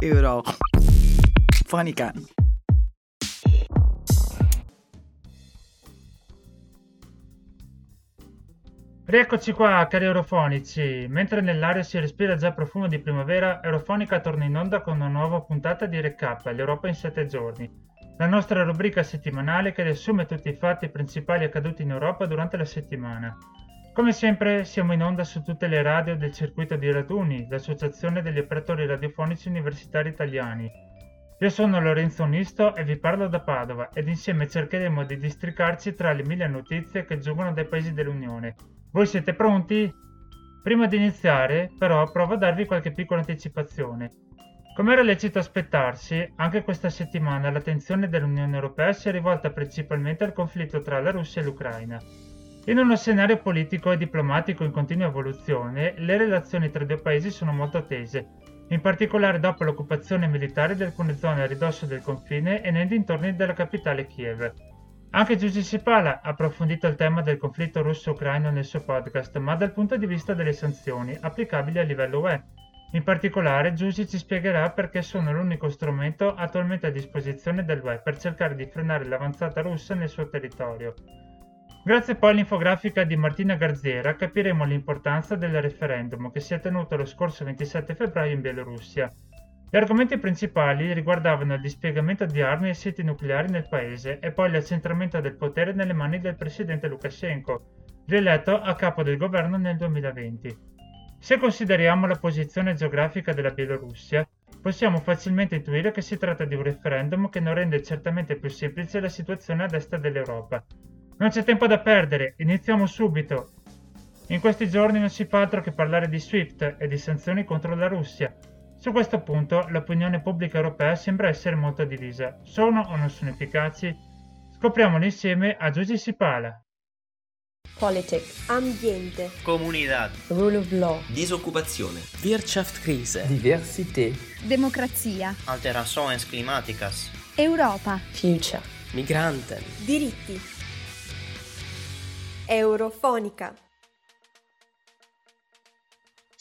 Eurofonica. Rieccoci qua, cari eurofonici. Mentre nell'aria si respira già profumo di primavera, Eurofonica torna in onda con una nuova puntata di Recap, l'Europa in 7 giorni. La nostra rubrica settimanale che riassume tutti i fatti principali accaduti in Europa durante la settimana. Come sempre siamo in onda su tutte le radio del circuito di Raduni, l'associazione degli operatori radiofonici universitari italiani. Io sono Lorenzo Nisto e vi parlo da Padova ed insieme cercheremo di districarci tra le mille notizie che giungono dai paesi dell'Unione voi siete pronti? Prima di iniziare, però, provo a darvi qualche piccola anticipazione. Come era lecito aspettarsi, anche questa settimana l'attenzione dell'Unione Europea si è rivolta principalmente al conflitto tra la Russia e l'Ucraina. In uno scenario politico e diplomatico in continua evoluzione, le relazioni tra i due paesi sono molto tese, in particolare dopo l'occupazione militare di alcune zone a ridosso del confine e nei dintorni della capitale Kiev. Anche Giusy Sipala ha approfondito il tema del conflitto russo-ucraino nel suo podcast, ma dal punto di vista delle sanzioni applicabili a livello UE. In particolare, Giusy ci spiegherà perché sono l'unico strumento attualmente a disposizione dell'UE per cercare di frenare l'avanzata russa nel suo territorio. Grazie poi all'infografica di Martina Garziera capiremo l'importanza del referendum che si è tenuto lo scorso 27 febbraio in Bielorussia gli argomenti principali riguardavano il dispiegamento di armi e siti nucleari nel paese e poi l'accentramento del potere nelle mani del presidente Lukashenko, rieletto a capo del governo nel 2020. Se consideriamo la posizione geografica della Bielorussia, possiamo facilmente intuire che si tratta di un referendum che non rende certamente più semplice la situazione a destra dell'Europa. Non c'è tempo da perdere, iniziamo subito! In questi giorni non si fa altro che parlare di SWIFT e di sanzioni contro la Russia, su questo punto l'opinione pubblica europea sembra essere molto divisa. Sono o non sono efficaci? Scopriamolo insieme a Giusy Sipala. Politics, ambiente, comunità, rule of law, disoccupazione, Wirtschaftskrise, diversità, democrazia, alterações climáticas, Europa, future, migranten, diritti. Eurofonica.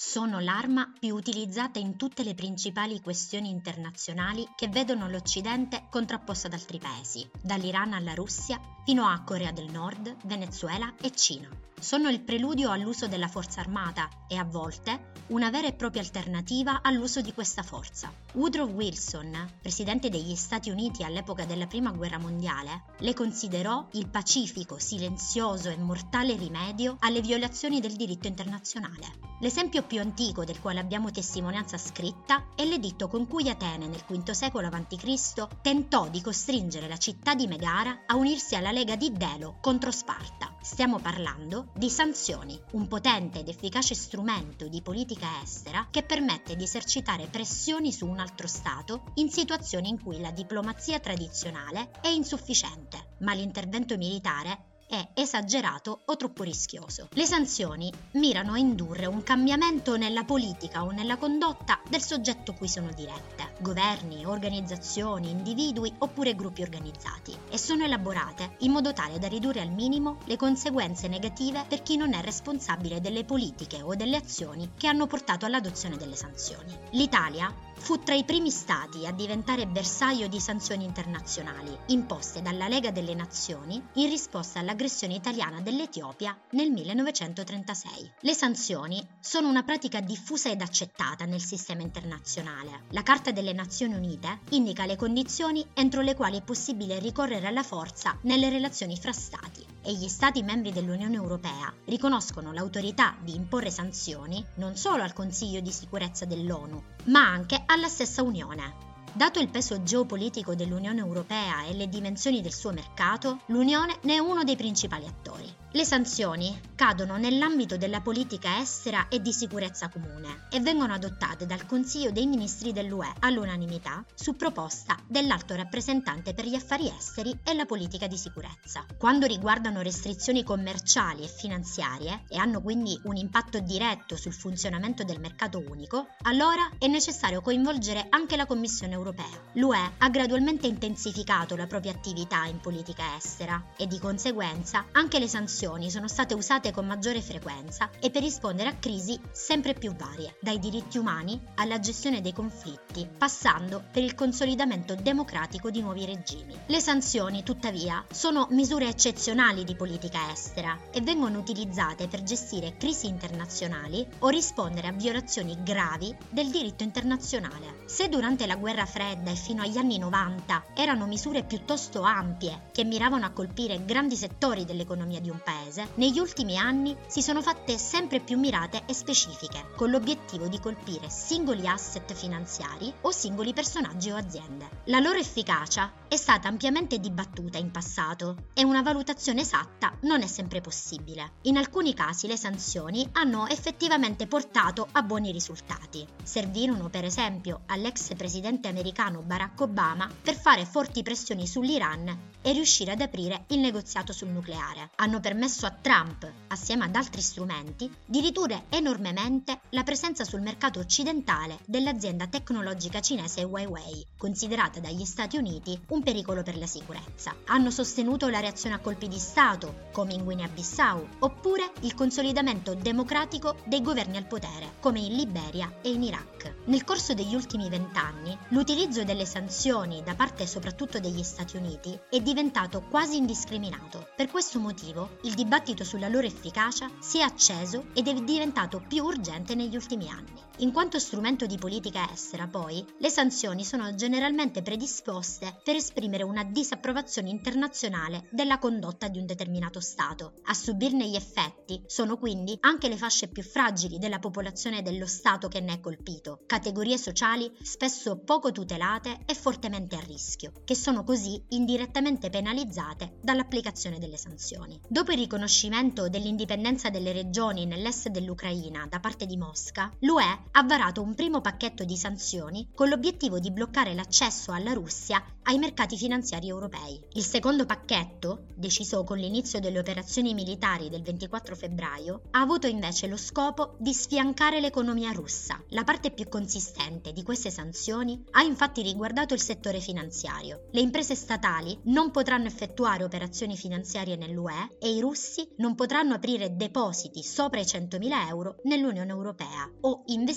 Sono l'arma più utilizzata in tutte le principali questioni internazionali che vedono l'Occidente contrapposto ad altri paesi, dall'Iran alla Russia fino a Corea del Nord, Venezuela e Cina. Sono il preludio all'uso della forza armata e a volte una vera e propria alternativa all'uso di questa forza. Woodrow Wilson, presidente degli Stati Uniti all'epoca della Prima Guerra Mondiale, le considerò il pacifico, silenzioso e mortale rimedio alle violazioni del diritto internazionale. L'esempio più antico del quale abbiamo testimonianza scritta è l'editto con cui Atene nel V secolo a.C. tentò di costringere la città di Megara a unirsi alla Lega di Delo contro Sparta. Stiamo parlando di sanzioni, un potente ed efficace strumento di politica estera che permette di esercitare pressioni su un altro Stato in situazioni in cui la diplomazia tradizionale è insufficiente, ma l'intervento militare è esagerato o troppo rischioso. Le sanzioni mirano a indurre un cambiamento nella politica o nella condotta del soggetto cui sono dirette, governi, organizzazioni, individui oppure gruppi organizzati, e sono elaborate in modo tale da ridurre al minimo le conseguenze negative per chi non è responsabile delle politiche o delle azioni che hanno portato all'adozione delle sanzioni. L'Italia fu tra i primi stati a diventare bersaglio di sanzioni internazionali imposte dalla Lega delle Nazioni in risposta all'aggressione italiana dell'Etiopia nel 1936. Le sanzioni sono una pratica diffusa ed accettata nel sistema internazionale. La Carta delle Nazioni Unite indica le condizioni entro le quali è possibile ricorrere alla forza nelle relazioni fra stati e gli Stati membri dell'Unione Europea riconoscono l'autorità di imporre sanzioni non solo al Consiglio di sicurezza dell'ONU, ma anche alla stessa Unione. Dato il peso geopolitico dell'Unione Europea e le dimensioni del suo mercato, l'Unione ne è uno dei principali attori. Le sanzioni cadono nell'ambito della politica estera e di sicurezza comune e vengono adottate dal Consiglio dei Ministri dell'UE all'unanimità su proposta dell'alto rappresentante per gli affari esteri e la politica di sicurezza. Quando riguardano restrizioni commerciali e finanziarie e hanno quindi un impatto diretto sul funzionamento del mercato unico, allora è necessario coinvolgere anche la Commissione europea. L'UE ha gradualmente intensificato la propria attività in politica estera e di conseguenza anche le sanzioni sanzioni sono state usate con maggiore frequenza e per rispondere a crisi sempre più varie, dai diritti umani alla gestione dei conflitti, passando per il consolidamento democratico di nuovi regimi. Le sanzioni, tuttavia, sono misure eccezionali di politica estera e vengono utilizzate per gestire crisi internazionali o rispondere a violazioni gravi del diritto internazionale. Se durante la guerra fredda e fino agli anni 90 erano misure piuttosto ampie che miravano a colpire grandi settori dell'economia di un paese, negli ultimi anni si sono fatte sempre più mirate e specifiche, con l'obiettivo di colpire singoli asset finanziari o singoli personaggi o aziende. La loro efficacia è stata ampiamente dibattuta in passato e una valutazione esatta non è sempre possibile. In alcuni casi le sanzioni hanno effettivamente portato a buoni risultati. Servirono per esempio all'ex presidente americano Barack Obama per fare forti pressioni sull'Iran e riuscire ad aprire il negoziato sul nucleare. Hanno permesso a Trump, assieme ad altri strumenti, di ridurre enormemente la presenza sul mercato occidentale dell'azienda tecnologica cinese Huawei, considerata dagli Stati Uniti un pericolo per la sicurezza. Hanno sostenuto la reazione a colpi di Stato, come in Guinea-Bissau, oppure il consolidamento democratico dei governi al potere, come in Liberia e in Iraq. Nel corso degli ultimi vent'anni, l'utilizzo delle sanzioni da parte soprattutto degli Stati Uniti è diventato quasi indiscriminato. Per questo motivo, il dibattito sulla loro efficacia si è acceso ed è diventato più urgente negli ultimi anni. In quanto strumento di politica estera, poi, le sanzioni sono generalmente predisposte per esprimere una disapprovazione internazionale della condotta di un determinato Stato. A subirne gli effetti sono quindi anche le fasce più fragili della popolazione dello Stato che ne è colpito, categorie sociali spesso poco tutelate e fortemente a rischio, che sono così indirettamente penalizzate dall'applicazione delle sanzioni. Dopo il riconoscimento dell'indipendenza delle regioni nell'est dell'Ucraina da parte di Mosca, l'UE ha varato un primo pacchetto di sanzioni con l'obiettivo di bloccare l'accesso alla Russia ai mercati finanziari europei. Il secondo pacchetto, deciso con l'inizio delle operazioni militari del 24 febbraio, ha avuto invece lo scopo di sfiancare l'economia russa. La parte più consistente di queste sanzioni ha infatti riguardato il settore finanziario. Le imprese statali non potranno effettuare operazioni finanziarie nell'UE e i russi non potranno aprire depositi sopra i 100.000 euro nell'Unione Europea o investire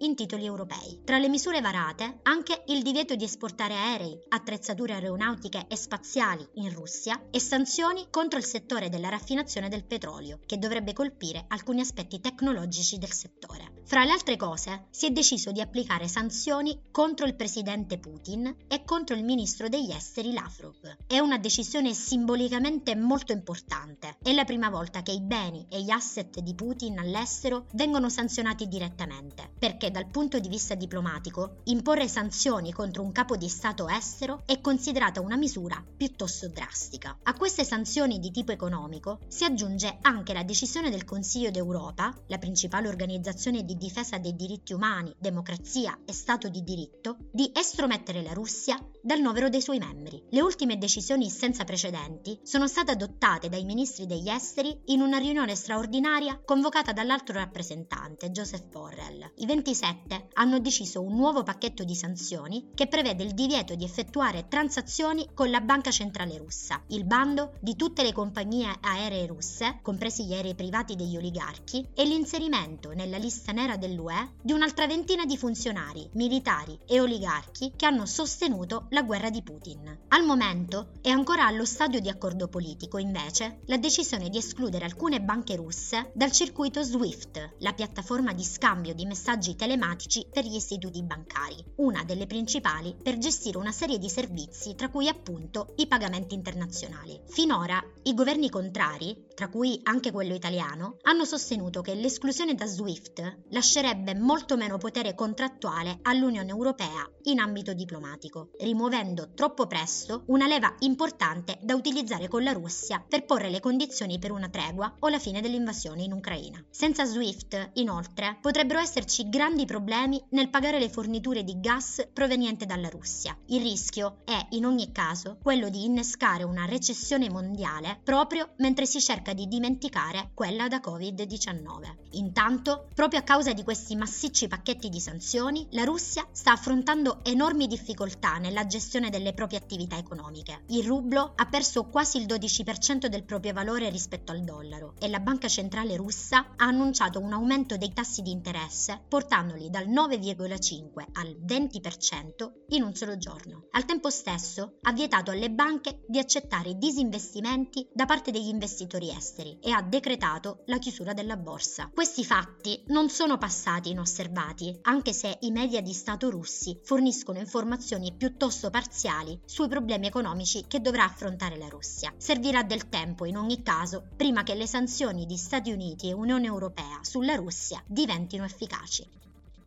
in titoli europei. Tra le misure varate anche il divieto di esportare aerei, attrezzature aeronautiche e spaziali in Russia e sanzioni contro il settore della raffinazione del petrolio, che dovrebbe colpire alcuni aspetti tecnologici del settore. Fra le altre cose, si è deciso di applicare sanzioni contro il presidente Putin e contro il ministro degli esteri Lavrov. È una decisione simbolicamente molto importante. È la prima volta che i beni e gli asset di Putin all'estero vengono sanzionati direttamente, perché dal punto di vista diplomatico imporre sanzioni contro un capo di Stato estero è considerata una misura piuttosto drastica. A queste sanzioni di tipo economico si aggiunge anche la decisione del Consiglio d'Europa, la principale organizzazione di difesa dei diritti umani, democrazia e Stato di diritto, di estromettere la Russia dal novero dei suoi membri. Le ultime decisioni senza precedenti sono state adottate dai ministri degli esteri in una riunione straordinaria convocata dall'altro rappresentante, Joseph Borrell. I 27 hanno deciso un nuovo pacchetto di sanzioni che prevede il divieto di effettuare transazioni con la Banca Centrale Russa, il bando di tutte le compagnie aeree russe, compresi gli aerei privati degli oligarchi, e l'inserimento nella lista nera dell'UE di un'altra ventina di funzionari, militari e oligarchi che hanno sostenuto la guerra di Putin. Al momento è ancora allo stadio di accordo politico, invece, la decisione di escludere alcune banche russe dal circuito SWIFT, la piattaforma di scambio di messaggi telematici per gli istituti bancari, una delle principali per gestire una serie di servizi, tra cui appunto i pagamenti internazionali. Finora i governi contrari, tra cui anche quello italiano, hanno sostenuto che l'esclusione da SWIFT lascerebbe molto meno potere contrattuale all'Unione Europea in ambito diplomatico, rimuovendo troppo presto una leva importante da utilizzare con la Russia per porre le condizioni per una tregua o la fine dell'invasione in Ucraina. Senza SWIFT, inoltre, potrebbero esserci grandi problemi nel pagare le forniture di gas proveniente dalla Russia. Il rischio è, in ogni caso, quello di innescare una recessione mondiale proprio mentre si cerca di dimenticare quella da Covid-19. Intanto, proprio a causa di questi massicci pacchetti di sanzioni, la Russia sta affrontando enormi difficoltà nella gestione delle proprie attività economiche. Il rublo ha perso quasi il 12% del proprio valore rispetto al dollaro e la banca centrale russa ha annunciato un aumento dei tassi di interesse portandoli dal 9,5 al 20% in un solo giorno. Al tempo stesso ha vietato alle banche di accettare disinvestimenti da parte degli investitori esteri e ha decretato la chiusura della borsa. Questi fatti non sono passati inosservati, anche se i media di Stato russi forniscono informazioni piuttosto parziali sui problemi economici che dovrà affrontare la Russia. Servirà del tempo in ogni caso prima che le sanzioni di Stati Uniti e Unione Europea sulla Russia diventino efficaci.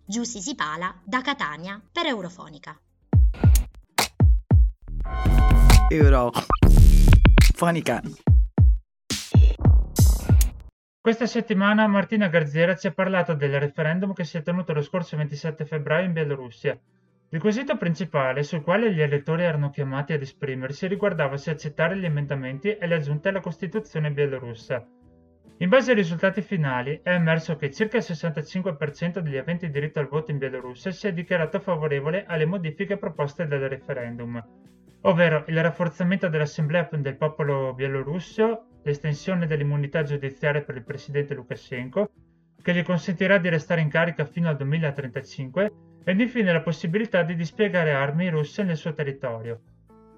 Giussi Sipala da Catania per Eurofonica. Eurofonica. Questa settimana Martina Garziera ci ha parlato del referendum che si è tenuto lo scorso 27 febbraio in Bielorussia. Il quesito principale sul quale gli elettori erano chiamati ad esprimersi riguardava se accettare gli emendamenti e le aggiunte alla Costituzione bielorussa. In base ai risultati finali è emerso che circa il 65% degli aventi diritto al voto in Bielorussia si è dichiarato favorevole alle modifiche proposte dal referendum, ovvero il rafforzamento dell'Assemblea del popolo bielorusso, l'estensione dell'immunità giudiziaria per il presidente Lukashenko, che gli consentirà di restare in carica fino al 2035, ed infine la possibilità di dispiegare armi russe nel suo territorio.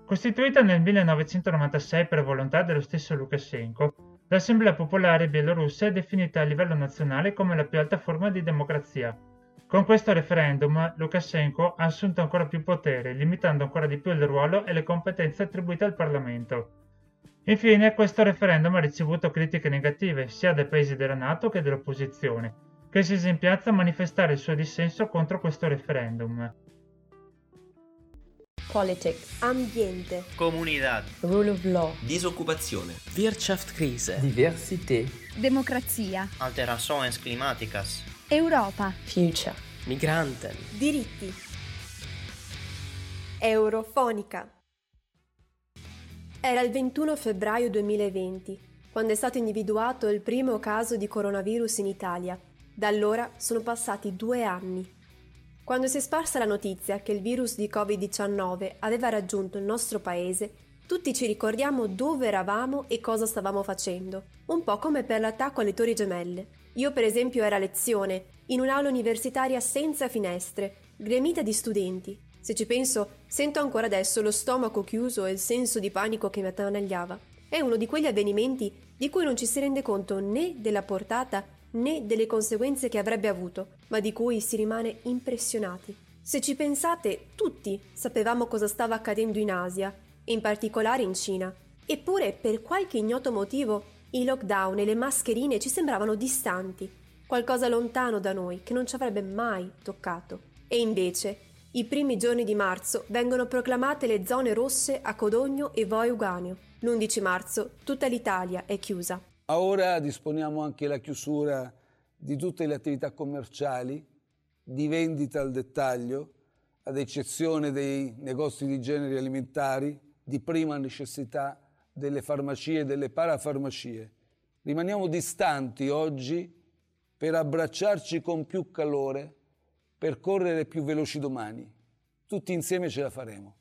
Costituita nel 1996 per volontà dello stesso Lukashenko, l'Assemblea Popolare Bielorussa è definita a livello nazionale come la più alta forma di democrazia. Con questo referendum Lukashenko ha assunto ancora più potere, limitando ancora di più il ruolo e le competenze attribuite al Parlamento. Infine, questo referendum ha ricevuto critiche negative sia dai paesi della Nato che dell'opposizione, che si è in piazza a manifestare il suo dissenso contro questo referendum. Politics, ambiente, Comunidad. rule of law, Disoccupazione. Wirtschaftskrise. Diversität. Democrazia. Alterações climáticas. Europa. future, Migranten. diritti. Eurofonica. Era il 21 febbraio 2020, quando è stato individuato il primo caso di coronavirus in Italia. Da allora sono passati due anni. Quando si è sparsa la notizia che il virus di Covid-19 aveva raggiunto il nostro paese, tutti ci ricordiamo dove eravamo e cosa stavamo facendo, un po' come per l'attacco alle Torri Gemelle. Io per esempio ero a lezione, in un'aula universitaria senza finestre, gremita di studenti. Se ci penso, sento ancora adesso lo stomaco chiuso e il senso di panico che mi attanagliava. È uno di quegli avvenimenti di cui non ci si rende conto né della portata né delle conseguenze che avrebbe avuto, ma di cui si rimane impressionati. Se ci pensate, tutti sapevamo cosa stava accadendo in Asia, e in particolare in Cina. Eppure, per qualche ignoto motivo, i lockdown e le mascherine ci sembravano distanti, qualcosa lontano da noi che non ci avrebbe mai toccato. E invece, i primi giorni di marzo vengono proclamate le zone rosse a Codogno e Voi Uganio. L'11 marzo tutta l'Italia è chiusa. Ora disponiamo anche la chiusura di tutte le attività commerciali, di vendita al dettaglio, ad eccezione dei negozi di generi alimentari, di prima necessità, delle farmacie e delle parafarmacie. Rimaniamo distanti oggi per abbracciarci con più calore, per correre più veloci domani. Tutti insieme ce la faremo.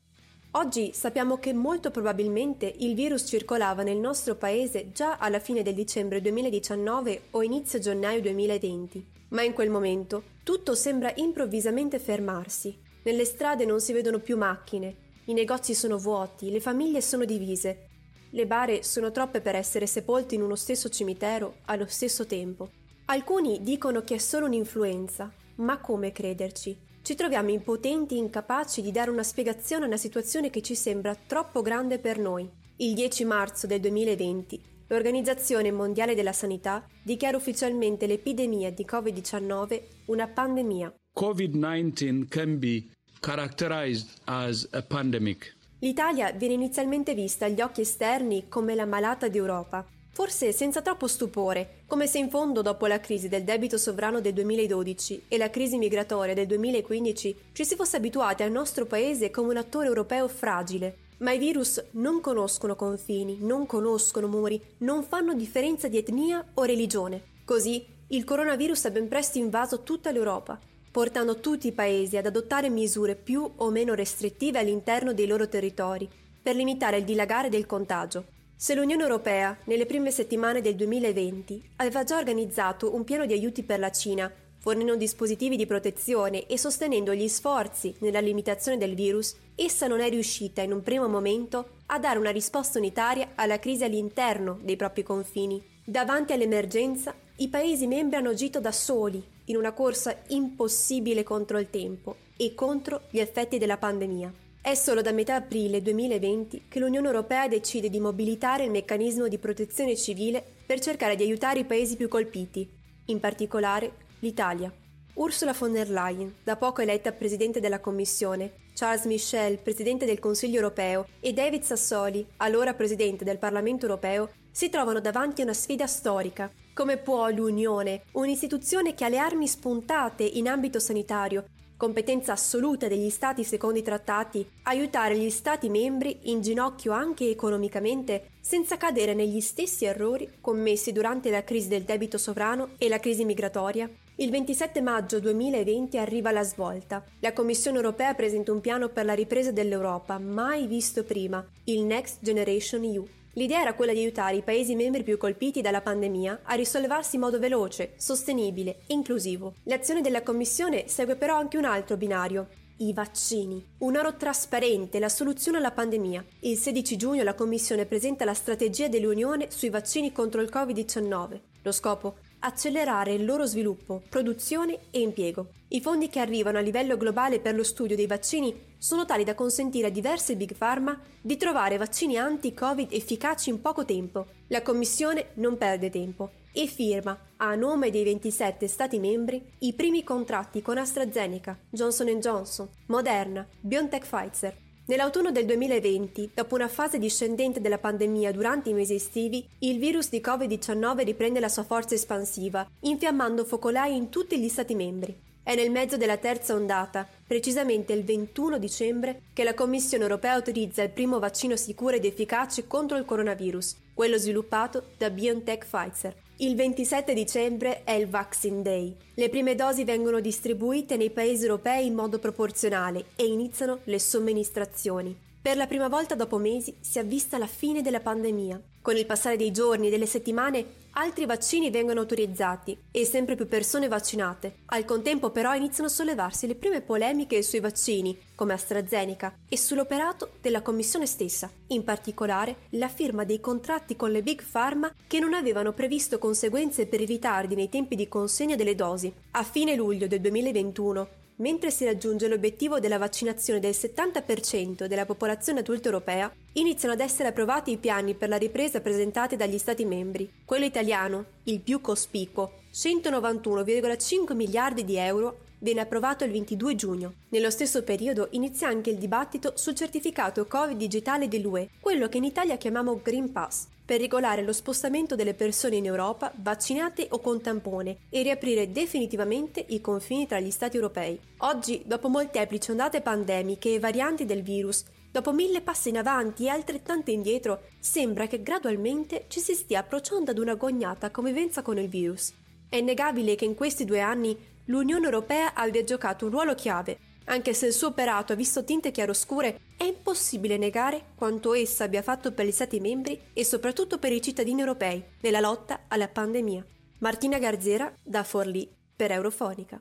Oggi sappiamo che molto probabilmente il virus circolava nel nostro paese già alla fine del dicembre 2019 o inizio gennaio 2020, ma in quel momento tutto sembra improvvisamente fermarsi. Nelle strade non si vedono più macchine, i negozi sono vuoti, le famiglie sono divise, le bare sono troppe per essere sepolte in uno stesso cimitero allo stesso tempo. Alcuni dicono che è solo un'influenza, ma come crederci? Ci troviamo impotenti e incapaci di dare una spiegazione a una situazione che ci sembra troppo grande per noi. Il 10 marzo del 2020 l'Organizzazione Mondiale della Sanità dichiara ufficialmente l'epidemia di Covid-19 una pandemia. COVID-19 can be characterized as a pandemic. L'Italia viene inizialmente vista agli occhi esterni come la malata d'Europa, forse senza troppo stupore, come se in fondo dopo la crisi del debito sovrano del 2012 e la crisi migratoria del 2015 ci si fosse abituati al nostro paese come un attore europeo fragile. Ma i virus non conoscono confini, non conoscono muri, non fanno differenza di etnia o religione. Così il coronavirus ha ben presto invaso tutta l'Europa, portando tutti i paesi ad adottare misure più o meno restrittive all'interno dei loro territori, per limitare il dilagare del contagio. Se l'Unione Europea, nelle prime settimane del 2020, aveva già organizzato un piano di aiuti per la Cina, fornendo dispositivi di protezione e sostenendo gli sforzi nella limitazione del virus, essa non è riuscita in un primo momento a dare una risposta unitaria alla crisi all'interno dei propri confini. Davanti all'emergenza, i Paesi membri hanno agito da soli in una corsa impossibile contro il tempo e contro gli effetti della pandemia. È solo da metà aprile 2020 che l'Unione Europea decide di mobilitare il meccanismo di protezione civile per cercare di aiutare i paesi più colpiti, in particolare l'Italia. Ursula von der Leyen, da poco eletta Presidente della Commissione, Charles Michel, Presidente del Consiglio europeo, e David Sassoli, allora Presidente del Parlamento europeo, si trovano davanti a una sfida storica. Come può l'Unione, un'istituzione che ha le armi spuntate in ambito sanitario, competenza assoluta degli Stati secondo i trattati, aiutare gli Stati membri in ginocchio anche economicamente, senza cadere negli stessi errori commessi durante la crisi del debito sovrano e la crisi migratoria? Il 27 maggio 2020 arriva la svolta. La Commissione europea presenta un piano per la ripresa dell'Europa, mai visto prima, il Next Generation EU. L'idea era quella di aiutare i Paesi membri più colpiti dalla pandemia a risollevarsi in modo veloce, sostenibile e inclusivo. L'azione della Commissione segue però anche un altro binario, i vaccini. Un oro trasparente, la soluzione alla pandemia. Il 16 giugno la Commissione presenta la strategia dell'Unione sui vaccini contro il Covid-19. Lo scopo? Accelerare il loro sviluppo, produzione e impiego. I fondi che arrivano a livello globale per lo studio dei vaccini sono tali da consentire a diverse big pharma di trovare vaccini anti-Covid efficaci in poco tempo. La Commissione non perde tempo e firma, a nome dei 27 Stati membri, i primi contratti con AstraZeneca, Johnson Johnson, Moderna, BioNTech Pfizer, Nell'autunno del 2020, dopo una fase discendente della pandemia durante i mesi estivi, il virus di Covid-19 riprende la sua forza espansiva, infiammando focolai in tutti gli Stati membri. È nel mezzo della terza ondata, precisamente il 21 dicembre, che la Commissione europea autorizza il primo vaccino sicuro ed efficace contro il coronavirus, quello sviluppato da BioNTech Pfizer. Il 27 dicembre è il Vaccine Day. Le prime dosi vengono distribuite nei paesi europei in modo proporzionale e iniziano le somministrazioni. Per la prima volta dopo mesi si avvista la fine della pandemia. Con il passare dei giorni e delle settimane, altri vaccini vengono autorizzati e sempre più persone vaccinate. Al contempo però iniziano a sollevarsi le prime polemiche sui vaccini, come AstraZeneca, e sull'operato della Commissione stessa, in particolare la firma dei contratti con le Big Pharma che non avevano previsto conseguenze per i ritardi nei tempi di consegna delle dosi. A fine luglio del 2021, mentre si raggiunge l'obiettivo della vaccinazione del 70% della popolazione adulta europea, iniziano ad essere approvati i piani per la ripresa presentati dagli Stati membri. Quello italiano, il più cospicuo, 191,5 miliardi di euro, viene approvato il 22 giugno. Nello stesso periodo inizia anche il dibattito sul certificato Covid digitale dell'UE, quello che in Italia chiamiamo Green Pass, per regolare lo spostamento delle persone in Europa vaccinate o con tampone e riaprire definitivamente i confini tra gli Stati europei. Oggi, dopo molteplici ondate pandemiche e varianti del virus, dopo mille passi in avanti e altrettante indietro, sembra che gradualmente ci si stia approcciando ad una gognata convivenza con il virus. È innegabile che in questi due anni l'Unione Europea abbia giocato un ruolo chiave. Anche se il suo operato ha visto tinte chiaroscure, è impossibile negare quanto essa abbia fatto per gli Stati membri e soprattutto per i cittadini europei nella lotta alla pandemia. Martina Garzera da Forlì per Eurofonica.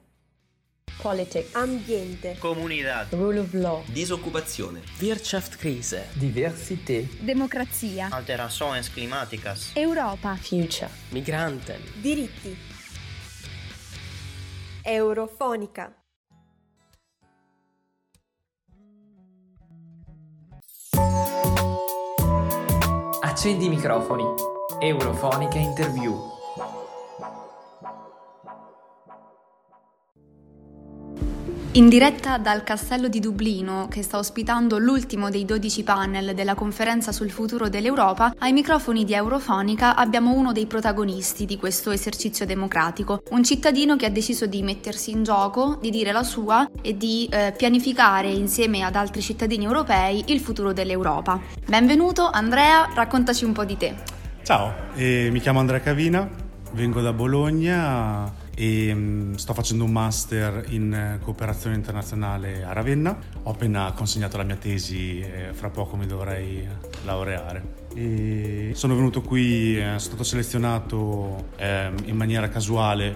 Politics. Ambiente. Comunità. Rule of law. Disoccupazione. Wirtschaftskrise. Diversität. Democrazia. Alterações climáticas. Europa. Future. Migranten. Diritti. Eurofonica. Accendi i microfoni. Eurofonica Interview. In diretta dal castello di Dublino, che sta ospitando l'ultimo dei 12 panel della conferenza sul futuro dell'Europa, ai microfoni di Eurofonica abbiamo uno dei protagonisti di questo esercizio democratico, un cittadino che ha deciso di mettersi in gioco, di dire la sua e di eh, pianificare insieme ad altri cittadini europei il futuro dell'Europa. Benvenuto Andrea, raccontaci un po' di te. Ciao, eh, mi chiamo Andrea Cavina, vengo da Bologna e um, sto facendo un master in eh, cooperazione internazionale a Ravenna. Ho appena consegnato la mia tesi e fra poco mi dovrei laureare. e sono venuto qui, eh, sono stato selezionato eh, in maniera casuale,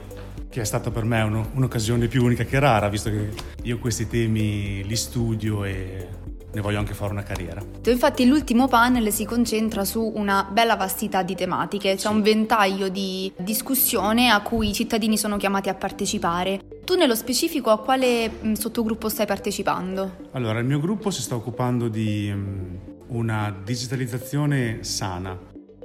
che è stata per me uno, un'occasione più unica che rara, visto che io questi temi li studio e ne voglio anche fare una carriera. Infatti l'ultimo panel si concentra su una bella vastità di tematiche, c'è un ventaglio di discussione a cui i cittadini sono chiamati a partecipare. Tu nello specifico a quale sottogruppo stai partecipando? Allora, il mio gruppo si sta occupando di una digitalizzazione sana,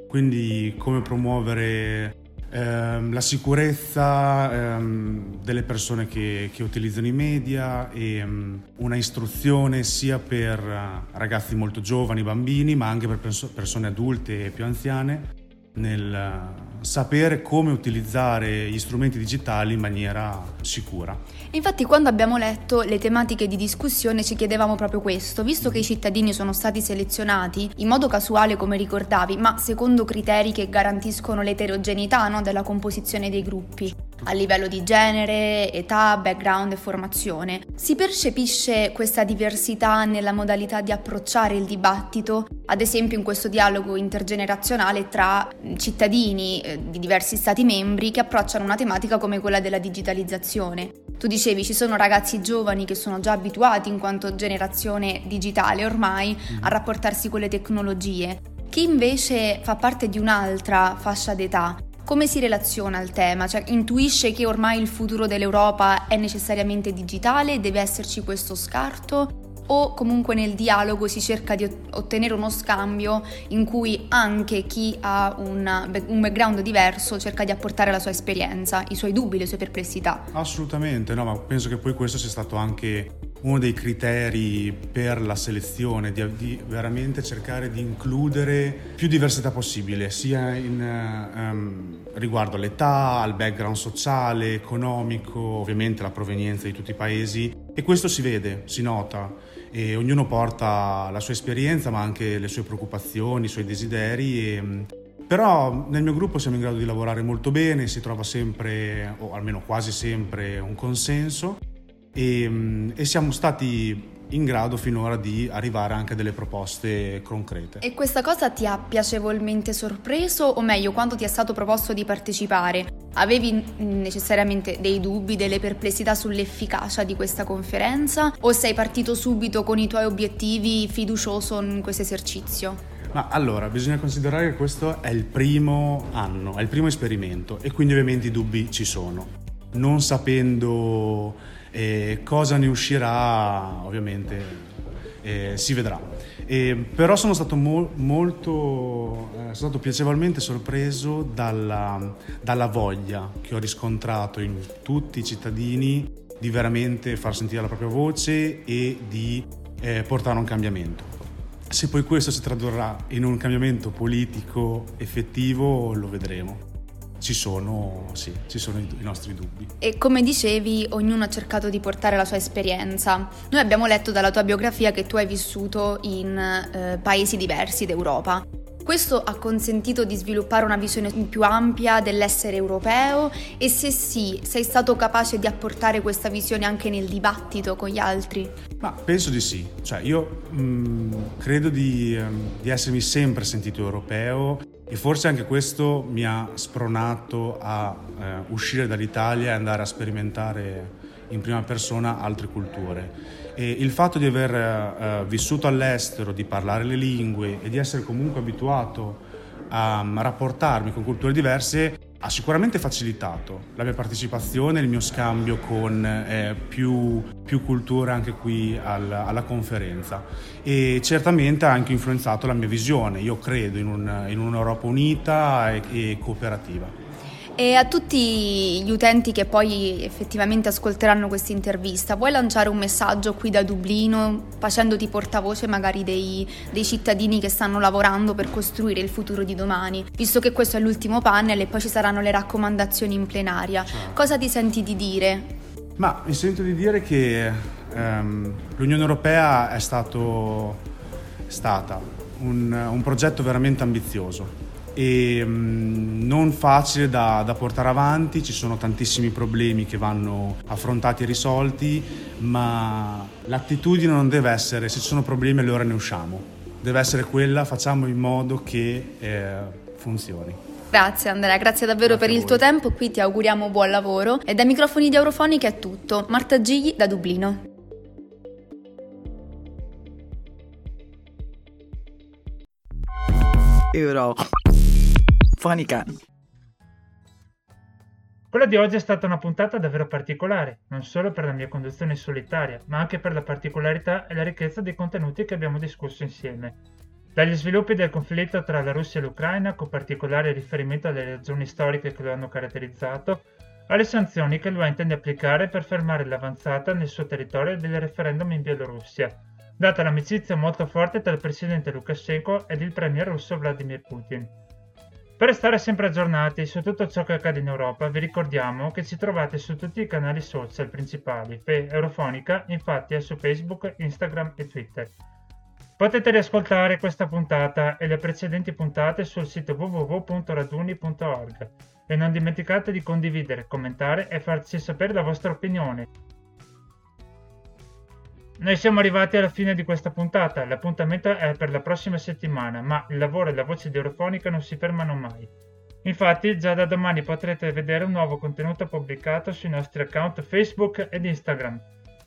quindi come promuovere ehm, la sicurezza ehm, delle persone che, che, utilizzano i media e ehm, una istruzione sia per uh, ragazzi molto giovani, bambini, ma anche per perso- persone adulte e più anziane nel sapere come utilizzare gli strumenti digitali in maniera sicura. Infatti quando abbiamo letto le tematiche di discussione ci chiedevamo proprio questo, visto che i cittadini sono stati selezionati in modo casuale come ricordavi, ma secondo criteri che garantiscono l'eterogeneità no, della composizione dei gruppi, a livello di genere, età, background e formazione, si percepisce questa diversità nella modalità di approcciare il dibattito, ad esempio in questo dialogo intergenerazionale tra cittadini eh, di diversi stati membri che approcciano una tematica come quella della digitalizzazione. Tu dicevi ci sono ragazzi giovani che sono già abituati in quanto generazione digitale ormai a rapportarsi con le tecnologie. Chi invece fa parte di un'altra fascia d'età come si relaziona al tema? Cioè, intuisce che ormai il futuro dell'Europa è necessariamente digitale, deve esserci questo scarto? O comunque nel dialogo si cerca di ottenere uno scambio in cui anche chi ha una, un background diverso cerca di apportare la sua esperienza, i suoi dubbi, le sue perplessità. Assolutamente, no, ma penso che poi questo sia stato anche uno dei criteri per la selezione, di, di veramente cercare di includere più diversità possibile, sia in, um, riguardo all'età, al background sociale, economico, ovviamente la provenienza di tutti i paesi e questo si vede, si nota e ognuno porta la sua esperienza ma anche le sue preoccupazioni, i suoi desideri. E, però nel mio gruppo siamo in grado di lavorare molto bene, si trova sempre, o almeno quasi sempre, un consenso e, e siamo stati in grado finora di arrivare anche a delle proposte concrete. E questa cosa ti ha piacevolmente sorpreso o meglio quando ti è stato proposto di partecipare? Avevi necessariamente dei dubbi, delle perplessità sull'efficacia di questa conferenza o sei partito subito con i tuoi obiettivi fiducioso in questo esercizio? Ma allora, bisogna considerare che questo è il primo anno, è il primo esperimento e quindi ovviamente i dubbi ci sono. Non sapendo e cosa ne uscirà ovviamente eh, si vedrà. E, però sono stato mo- molto, eh, sono stato piacevolmente sorpreso dalla, dalla voglia che ho riscontrato in tutti i cittadini di veramente far sentire la propria voce e di eh, portare un cambiamento. Se poi questo si tradurrà in un cambiamento politico effettivo lo vedremo ci sono, sì, ci sono i, i, nostri dubbi. E come dicevi, ognuno ha cercato di portare la sua esperienza. Noi abbiamo letto dalla tua biografia che tu hai vissuto in eh, paesi diversi d'Europa. Questo ha consentito di sviluppare una visione più ampia dell'essere europeo e se sì, sei stato capace di apportare questa visione anche nel dibattito con gli altri? Ma penso di sì, cioè io mh, mm, credo di, um, di essermi sempre sentito europeo e forse anche questo mi ha spronato a eh, uscire dall'Italia e andare a sperimentare in prima persona altre culture. E il fatto di aver eh, vissuto all'estero, di parlare le lingue e di essere comunque abituato a, a rapportarmi con culture diverse ha sicuramente facilitato la mia partecipazione, il mio scambio con eh, più, più, culture anche qui al, alla conferenza e certamente ha anche influenzato la mia visione. Io credo in, un, in un'Europa unita e, e cooperativa. E a tutti gli utenti che poi effettivamente ascolteranno questa intervista, vuoi lanciare un messaggio qui da Dublino, facendoti portavoce magari dei, dei, cittadini che stanno lavorando per costruire il futuro di domani? Visto che questo è l'ultimo panel e poi ci saranno le raccomandazioni in plenaria, certo. cosa ti senti di dire? Ma mi sento di dire che ehm, l'Unione Europea è stato, stata un, un progetto veramente ambizioso e mm, non facile da, da, portare avanti, ci sono tantissimi problemi che vanno affrontati e risolti, ma l'attitudine non deve essere se ci sono problemi allora ne usciamo. deve essere quella, facciamo in modo che eh, funzioni. Grazie Andrea, grazie davvero grazie per il tuo tempo, qui ti auguriamo buon lavoro e dai microfoni di Eurofonica è tutto. Marta Gigli da Dublino. Eurofonica. Quella di oggi è stata una puntata davvero particolare, non solo per la mia conduzione solitaria, ma anche per la particolarità e la ricchezza dei contenuti che abbiamo discusso insieme. Dagli sviluppi del conflitto tra la Russia e l'Ucraina, con particolare riferimento alle ragioni storiche che lo hanno caratterizzato, alle sanzioni che lui intende applicare per fermare l'avanzata nel suo territorio del referendum in Bielorussia, data l'amicizia molto forte tra il presidente Lukashenko ed il premier russo Vladimir Putin. Per restare sempre aggiornati su tutto ciò che accade in Europa, vi ricordiamo che ci trovate su tutti i canali social principali. Fe Eurofonica, infatti, è su Facebook, Instagram e Twitter. Potete riascoltare questa puntata e le precedenti puntate sul sito www.raduni.org e non dimenticate di condividere, commentare e farci sapere la vostra opinione. Noi siamo arrivati alla fine di questa puntata, l'appuntamento è per la prossima settimana, ma il lavoro e la voce di Eurofonica non si fermano mai. Infatti, già da domani potrete vedere un nuovo contenuto pubblicato sui nostri account Facebook ed Instagram.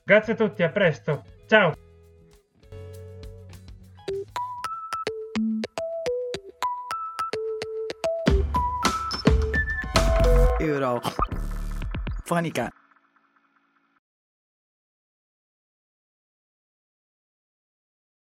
Grazie a tutti, a presto, ciao! Euro. Fonica.